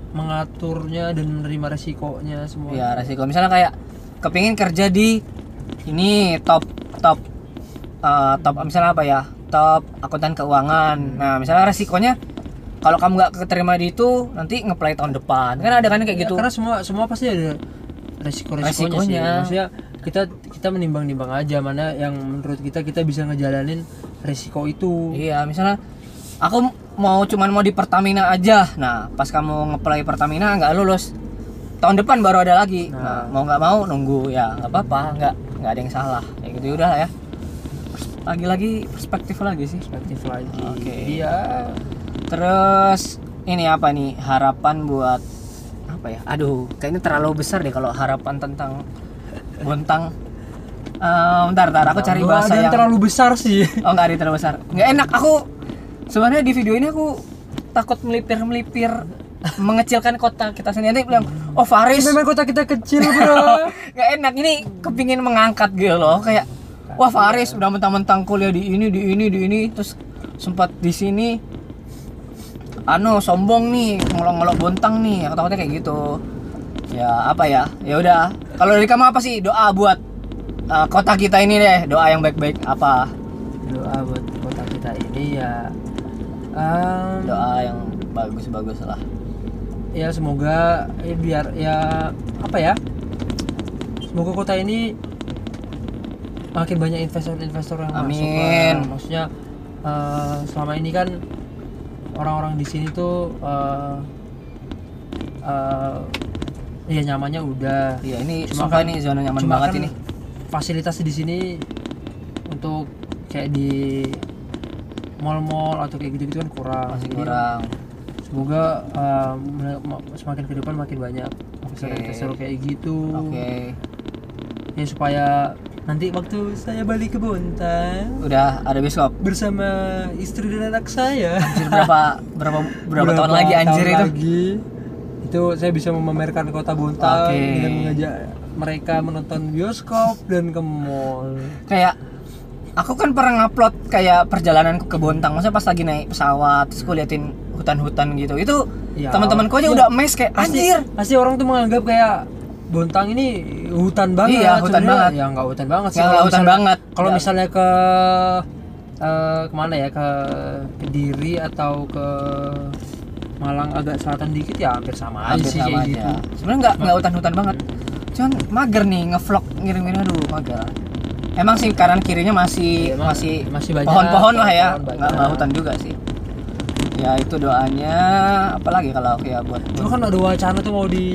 B: mengaturnya dan menerima resikonya semua.
A: Ya resiko. Misalnya kayak kepingin kerja di ini top top eh, top misalnya apa ya? Top akuntan keuangan. Nah misalnya resikonya kalau kamu nggak keterima di itu nanti ngeplay tahun depan kan ada kan kayak
B: Ya,
A: gitu
B: karena semua semua pasti ada resiko-resikonya sih.
A: Resikonya.
B: Maksudnya kita kita menimbang-nimbang aja mana yang menurut kita kita bisa ngejalanin resiko itu.
A: iya misalnya aku mau cuman mau di Pertamina aja nah pas kamu ngeplay Pertamina nggak lulus tahun depan baru ada lagi nah,
B: Nah.
A: mau nggak mau nunggu ya nggak apa-apa nggak nggak ada yang salah kayak gitu udah ya lagi-lagi perspektif lagi sih
B: Perspektif lagi.
A: Oke.
B: Iya.
A: Terus ini apa nih harapan buat apa ya? Aduh, kayaknya terlalu besar deh kalau harapan tentang Bontang. Eh, bentar, bentar, aku cari
B: Nggak
A: bahasa
B: yang terlalu besar sih.
A: Oh, enggak ada yang terlalu besar. Nggak enak aku sebenarnya di video ini aku takut melipir-melipir mengecilkan kota kita sendiri nanti bilang oh Faris
B: Memang kota kita kecil, Bro.
A: nggak enak ini kepingin mengangkat gitu loh kayak wah Faris udah mentang-mentang kuliah di ini di ini di ini terus sempat di sini anu sombong nih ngelok-ngelok bontang nih aku takutnya kayak gitu ya apa ya ya udah Kalau dari kamu apa sih doa buat uh, kota kita ini deh? Doa yang baik-baik apa?
B: doa buat kota kita ini ya em,
A: Doa yang bagus-bagus lah.
B: ya semoga ya biar ya apa ya semoga kota ini makin banyak investor-investor yang masuk
A: Amin.
B: lah. maksudnya eh, selama ini kan orang-orang di sini tuh eh, eh, ya nyamannya udah
A: Iya, ini
B: Cuma kan-
A: ini zona nyaman
B: cuma
A: banget
B: kan
A: ini.
B: fasilitas di sini untuk kayak di mall-mall atau kayak gitu-gitu kan kurang
A: Masih
B: Jadi,
A: kurang.
B: semoga uh, semakin ke depan makin banyak investor-investor kayak gitu
A: Oke.
B: ya supaya nanti waktu saya balik ke Bontang
A: Udah ada bioskop.
B: bersama istri dan anak saya
A: Anjir berapa berapa berapa, tahun lagi anjir
B: tahun
A: itu?
B: lagi, itu saya bisa memamerkan kota Bontang
A: Oke.
B: dengan mengajak mereka menonton bioskop dan ke mall
A: Kayak aku kan pernah ngupload kayak perjalananku ke Bontang. Maksudnya pas lagi naik pesawat, terus aku liatin hutan-hutan gitu. Itu
B: Ya.
A: teman-temanku aja
B: Iya.
A: udah mes kayak
B: pasti
A: anjir.
B: pasti orang tuh menganggap kayak Bontang ini hutan banget
A: Iya, hutan banget.
B: ya nggak hutan banget sih Kalau
A: hutan banget.
B: kalau misalnya ke eh, ke mana ya ke Kediri atau ke Malang agak selatan dikit ya hampir sama aja
A: Hampir
B: sih
A: sama
B: kayak
A: aja.
B: gitu
A: Sebenarnya nggak nggak hutan-hutan banget. Cuman mager nih ngevlog ngirim-ngirim aduh mager. Emang sih kanan kirinya masih
B: Iya, emang
A: masih
B: masih banyak,
A: pohon-pohon lah ya,
B: pohon-pohon
A: nggak nggak
B: banyak.
A: hutan juga sih. Ya itu doanya. Apalagi kalau kayak buat,
B: Cuma kan ada wacana tuh mau di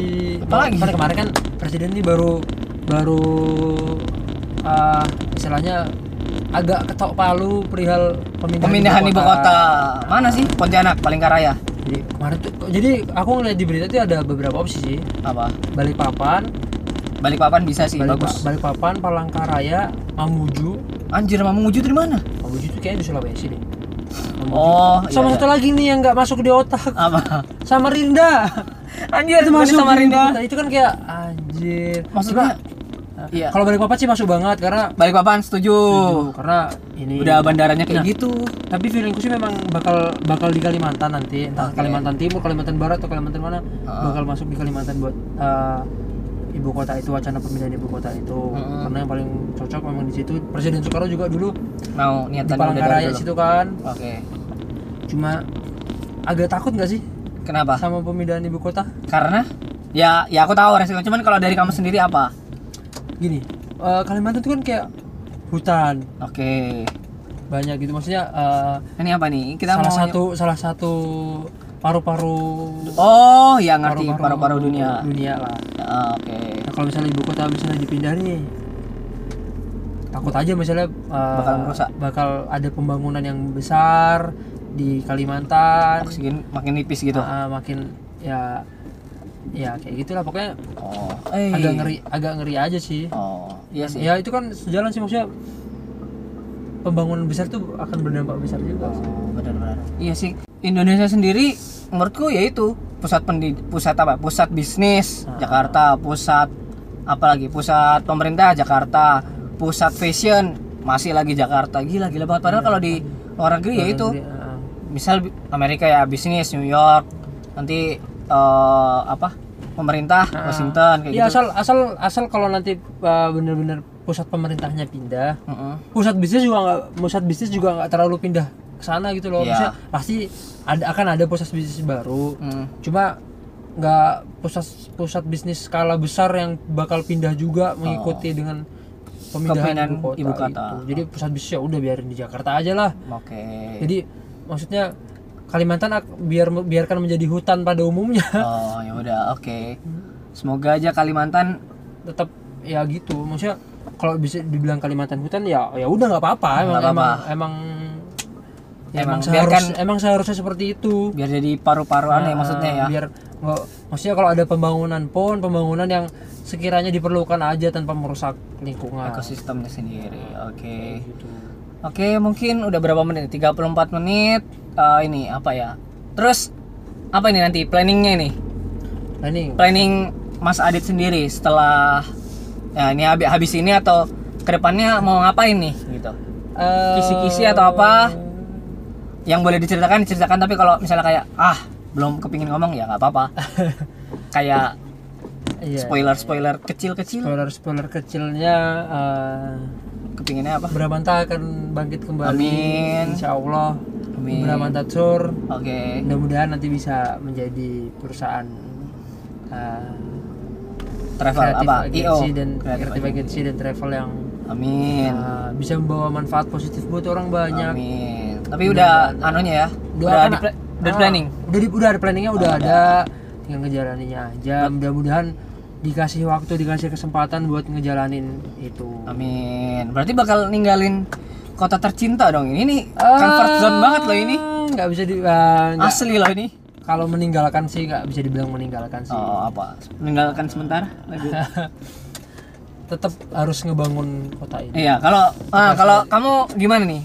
A: Apa lagi?
B: kan kemarin kan presiden ini baru baru ah, istilahnya agak ketok palu perihal pemindahan,
A: pemindahan ibu kota. Mana sih Pontianak paling karaya?
B: Jadi kemarin tuh jadi aku ngeliat di berita tuh ada beberapa opsi sih.
A: Apa?
B: Balikpapan,
A: Balikpapan bisa sih
B: Balik,
A: bagus.
B: Balikpapan, Palangkaraya, Mamuju.
A: Anjir Mamuju dari mana?
B: Mamuju tuh kayaknya di Sulawesi deh.
A: Oh,
B: Sama
A: iya,
B: satu lagi nih yang nggak masuk di otak.
A: Apa?
B: Samarinda.
A: Anjir
B: itu masuk
A: sama Rinda.
B: Itu kan kayak anjir.
A: Maksudnya
B: Cuma,
A: iya.
B: Kalau Balikpapan sih masuk banget karena
A: Balikpapan setuju.
B: Setuju, karena ini
A: Udah bandaranya kayak
B: Nah,
A: gitu.
B: tapi feelingku sih memang bakal bakal di Kalimantan nanti entah
A: Oke.
B: Kalimantan Timur Kalimantan Barat atau Kalimantan mana
A: Heeh.
B: bakal masuk di Kalimantan buat eh, ibu kota itu wacana pemindahan ibu kota itu
A: Heeh.
B: karena yang paling cocok memang di situ Presiden Soekarno juga dulu
A: Mau
B: di
A: niatan udah
B: Palangkaraya situ kan
A: Oke.
B: cuma agak takut nggak sih
A: Kenapa?
B: sama pemindahan ibu kota
A: Karena ya ya aku tahu resiko cuman kalau dari kamu sendiri apa?
B: gini eh, Kalimantan itu kan kayak hutan
A: Oke.
B: banyak gitu maksudnya eh,
A: Ini apa nih? Kita
B: salah
A: mau
B: satu salah satu paru-paru
A: Oh, ya ngerti paru-paru dunia.
B: dunia lah
A: Ya, Oke.
B: Nah, kalau misalnya ibu kota misalnya dipindah nih, takut aja misalnya uh,
A: Bakal merusak.
B: bakal ada pembangunan yang besar di Kalimantan,
A: Oksigen makin nipis gitu.
B: uh, makin ya ya kayak gitulah pokoknya
A: Oh. Eh.
B: agak ngeri agak ngeri aja sih.
A: Oh, iya sih.
B: Ya itu kan sejalan sih maksudnya pembangunan besar tuh akan berdampak besar juga. sih.
A: Benar-benar. Iya sih. Indonesia sendiri menurutku ya itu pusat pendid pusat apa? Pusat bisnis
B: Ah.
A: Jakarta, pusat apalagi pusat pemerintah Jakarta, pusat fashion masih lagi Jakarta. Gila gila banget padahal kalau di luar negeri ya itu
B: Jadi, uh,
A: misal Amerika ya bisnis New York nanti eh, apa pemerintah
B: Ah.
A: Washington kayak
B: ya
A: gitu
B: asal asal asal kalau nanti uh, bener-bener pusat pemerintahnya pindah,
A: Heeh.
B: pusat bisnis juga nggak pusat bisnis juga nggak terlalu pindah ke sana gitu loh. Maksudnya pasti ada akan ada pusat bisnis baru
A: Hmm.
B: cuma nggak pusat pusat bisnis skala besar yang bakal pindah juga mengikuti dengan pemindahan ibu kota,
A: ibu kota.
B: itu. jadi pusat bisnis ya udah biarin di Jakarta aja lah
A: oke
B: jadi maksudnya Kalimantan biar biarkan menjadi hutan pada umumnya
A: oh ya udah oke semoga aja Kalimantan
B: tetap ya gitu maksudnya kalau bisa dibilang Kalimantan hutan ya ya udah nggak apa-apa. Emang
A: apa-apa.
B: emang emang ya
A: Emang
B: emang seharus,
A: biarkan-
B: emang seharusnya seperti itu.
A: Biar jadi paru-paru aneh
B: Nah,
A: maksudnya ya.
B: Biar nggak maksudnya kalau ada pembangunan pun pembangunan yang sekiranya diperlukan aja tanpa merusak lingkungan.
A: Ekosistemnya sendiri oke.
B: Gitu.
A: Oke mungkin udah berapa menit? 34 menit. Eh, ini apa ya? Terus apa ini nanti? Planningnya ini?
B: Ini
A: planning Mas Adit sendiri setelah ya ini habis habis ini atau ke depannya mau ngapain nih gitu
B: eh,
A: kisi-kisi atau apa? yang boleh diceritakan diceritakan tapi kalau misalnya kayak ah belum kepingin ngomong ya nggak apa-apa kayak
B: Iya.
A: spoiler spoiler kecil kecil
B: spoiler spoiler kecilnya eh,
A: kepinginnya apa
B: Bramanta akan bangkit kembali
A: Amin.
B: insya Allah
A: Amin.
B: Bramanta Tour
A: oke
B: mudah-mudahan nanti bisa menjadi perusahaan eh,
A: travel
B: kreatif
A: apa?
B: Agency dan
A: Kreatif agency.
B: dan travel yang
A: amin.
B: eh, bisa membawa manfaat positif buat orang banyak.
A: Amin. Tapi udah anunya ya? Udah
B: Doakan,
A: di, pla- udah
B: ah,
A: planning?
B: udah di, udah ada planningnya udah
A: Oh,
B: ada. tinggal ngejalaninnya aja. Mudah-mudahan dikasih waktu dikasih kesempatan buat ngejalanin itu.
A: Amin. Berarti bakal ninggalin kota tercinta dong ini. Nih comfort zone banget loh ini.
B: Ah, nggak bisa di ah, nggak-
A: asli loh ini
B: kalau meninggalkan sih nggak bisa dibilang meninggalkan sih
A: oh apa meninggalkan sementara
B: tetap harus ngebangun kota ini
A: Iya, kalau ah, kalau kamu gimana nih?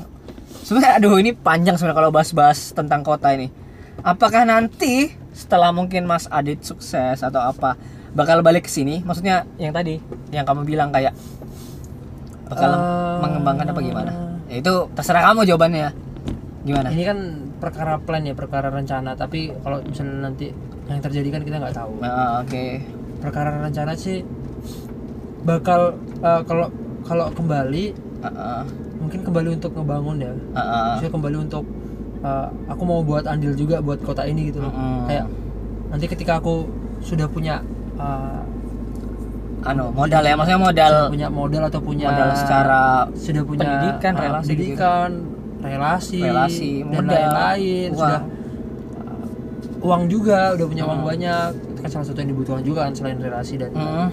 A: Sebenarnya aduh ini panjang sebenarnya kalau bahas-bahas tentang kota ini. Apakah nanti setelah mungkin Mas Adit sukses atau apa bakal balik ke sini? Maksudnya yang tadi yang kamu bilang kayak bakal
B: Eh,
A: mengembangkan apa gimana? Ya itu terserah kamu jawabannya. Gimana?
B: ini kan perkara plan ya perkara rencana tapi kalau misalnya nanti yang terjadi kan kita nggak tahu
A: Nah, oke.
B: perkara rencana sih bakal eh, kalau kalau kembali
A: Ah, ah,
B: mungkin kembali untuk ngebangun ya
A: ah, ah.
B: saya kembali untuk eh, aku mau buat andil juga buat kota ini gitu loh
A: Mm-mm.
B: kayak nanti ketika aku sudah punya
A: Anu, modal ya, maksudnya modal
B: sudah punya modal atau punya
A: modal secara
B: sudah punya
A: pendidikan, relasi gitu.
B: Relasi,
A: relasi,
B: dan lain-lain
A: uang.
B: sudah eh, uang juga udah punya uang
A: Hmm.
B: banyak itu kan salah satu yang dibutuhkan juga kan selain relasi dan
A: Mm,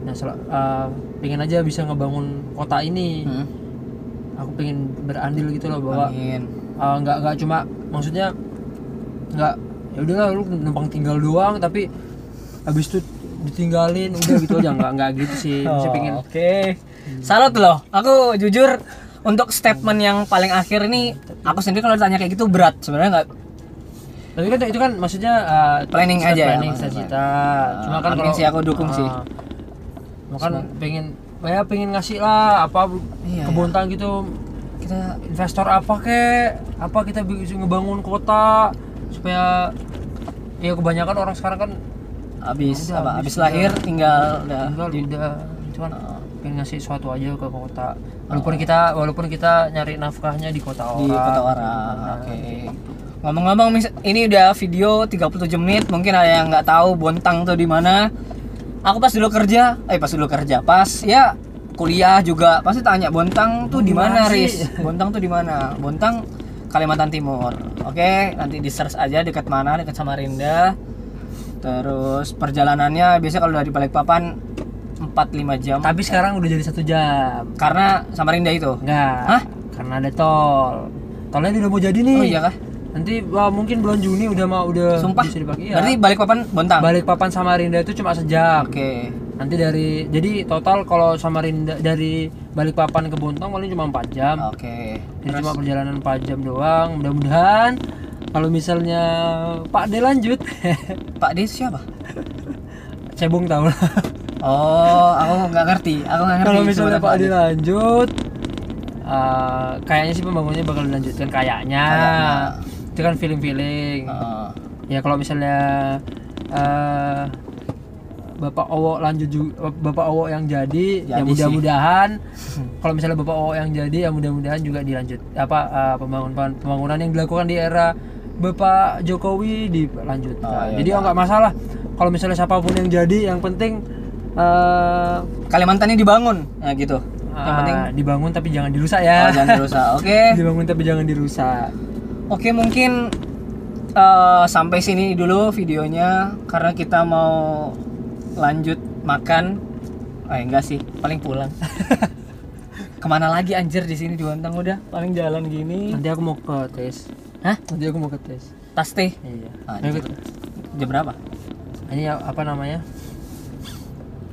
B: nah sel- eh, pengen aja bisa ngebangun kota ini
A: mm.
B: aku pengen berandil gitu loh bahwa eh, nggak nggak cuma maksudnya nggak ya udahlah lu numpang tinggal doang tapi habis itu ditinggalin udah gitu aja nggak nggak gitu sih
A: Oh,
B: pengen
A: Oke. Salut loh. Aku jujur untuk statement yang paling akhir ini aku sendiri kalau ditanya kayak gitu berat sebenarnya nggak?
B: Tapi kan itu kan maksudnya uh,
A: Planning aja ya,
B: planning
A: maksudnya.
B: cita cuma kan kalau
A: sih, aku dukung sih.
B: makan pengen ya pengen ngasih lah apa
A: Iya,
B: ke Bontang gitu.
A: Kita
B: investor apa kek? Apa kita bisa ngebangun kota? Supaya ya kebanyakan orang sekarang kan
A: habis apa
B: habis
A: lahir tinggal udah
B: tinggal udah. Itu kan pengen ngasih sesuatu aja ke kota walaupun kita walaupun kita nyari nafkahnya di kota orang
A: di kota orang. Oke. Ngomong-ngomong mis- ini udah video 37 menit, mungkin ada yang nggak tahu Bontang tuh di mana. Aku pas dulu kerja, eh pas dulu kerja, pas ya kuliah juga pasti tanya Bontang tuh di mana? Riz? Bontang tuh di mana? Bontang Kalimantan Timur. Oke, nanti di search aja dekat mana, dekat Samarinda. Terus perjalanannya biasanya kalau dari Balikpapan 4-5 jam.
B: tapi sekarang udah jadi satu jam
A: Karena Samarinda itu.
B: enggak
A: Hah?
B: karena ada tol tolnya udah mau jadi nih
A: Oh iya kah?
B: nanti wah, mungkin bulan Juni udah mau udah
A: Sumpah.
B: bisa dipakai ya
A: Berarti Balikpapan Bontang.
B: balik papan Samarinda itu cuma sejam
A: Oke.
B: nanti dari jadi total kalau Samarinda dari Balikpapan ke Bontang paling cuma 4 jam
A: Oke.
B: Jadi cuma perjalanan 4 jam doang. Mudah-mudahan kalau misalnya Pak D lanjut,
A: Pak D siapa?
B: cebong tahu lah.
A: Oh, aku nggak ngerti. Aku nggak ngerti.
B: kalau misalnya Pak D lanjut, eh, kayaknya sih pembangunannya bakal dilanjutkan kayaknya.
A: Kayaknya.
B: Itu kan feeling-feeling.
A: Heeh.
B: Ya kalau misalnya eh, Bapak Owo lanjut juga, Bapak Owo yang jadi, ya
A: Jadi sih.
B: mudah-mudahan kalau misalnya Bapak Owo yang jadi ya mudah-mudahan juga dilanjut apa eh, pembangunan pembangunan yang dilakukan di era Bapak Jokowi dilanjut.
A: Oh, iya,
B: jadi
A: iya.
B: oh, nggak masalah kalau misalnya siapa pun yang jadi, yang penting eh,
A: Kalimantannya dibangun. Nah, gitu. Yang
B: ah,
A: penting
B: dibangun tapi jangan dirusak
A: oh,
B: ya.
A: jangan dirusak. Oke.
B: dibangun tapi jangan dirusak.
A: Oke, mungkin eh, sampai sini dulu videonya karena kita mau lanjut makan. Eh enggak sih, paling pulang. Ke mana lagi anjir di sini di Bontang udah paling jalan gini.
B: Nanti aku mau ke tes.
A: Hah?
B: Nanti aku mau ke tes.
A: Tas teh.
B: Iya.
A: Anjir. Jam berapa?
B: ini ya- apa namanya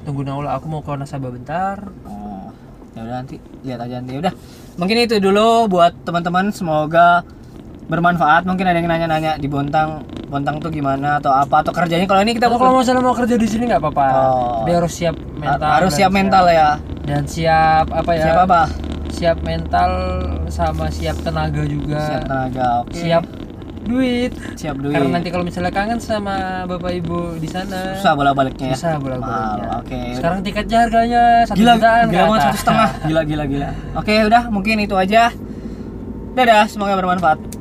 B: tunggu naula aku mau ke nasabah bentar
A: Oh, ya udah nanti lihat aja nanti. Udah. Mungkin itu dulu buat teman-teman semoga bermanfaat. Mungkin ada yang nanya-nanya di Bontang, Bontang tuh gimana atau apa atau kerjanya kalau ini kita
B: kalau masalah mau kerja di sini nggak apa-apa
A: Oh.
B: dia harus siap mental
A: harus siap mental ya.
B: dan siap apa ya
A: Siap apa?
B: siap mental sama siap tenaga juga
A: Siap tenaga. Oke.
B: siap duit.
A: Siap duit.
B: Karena nanti kalau misalnya kangen sama bapak ibu di sana
A: susah bolak baliknya ya?
B: Bisa bolak baliknya
A: oke.
B: Sekarang tiketnya harganya satu
A: gila
B: jutaan
A: gila banget satu setengah. Gila gila gila. Oke udah mungkin itu aja. Dadah semoga bermanfaat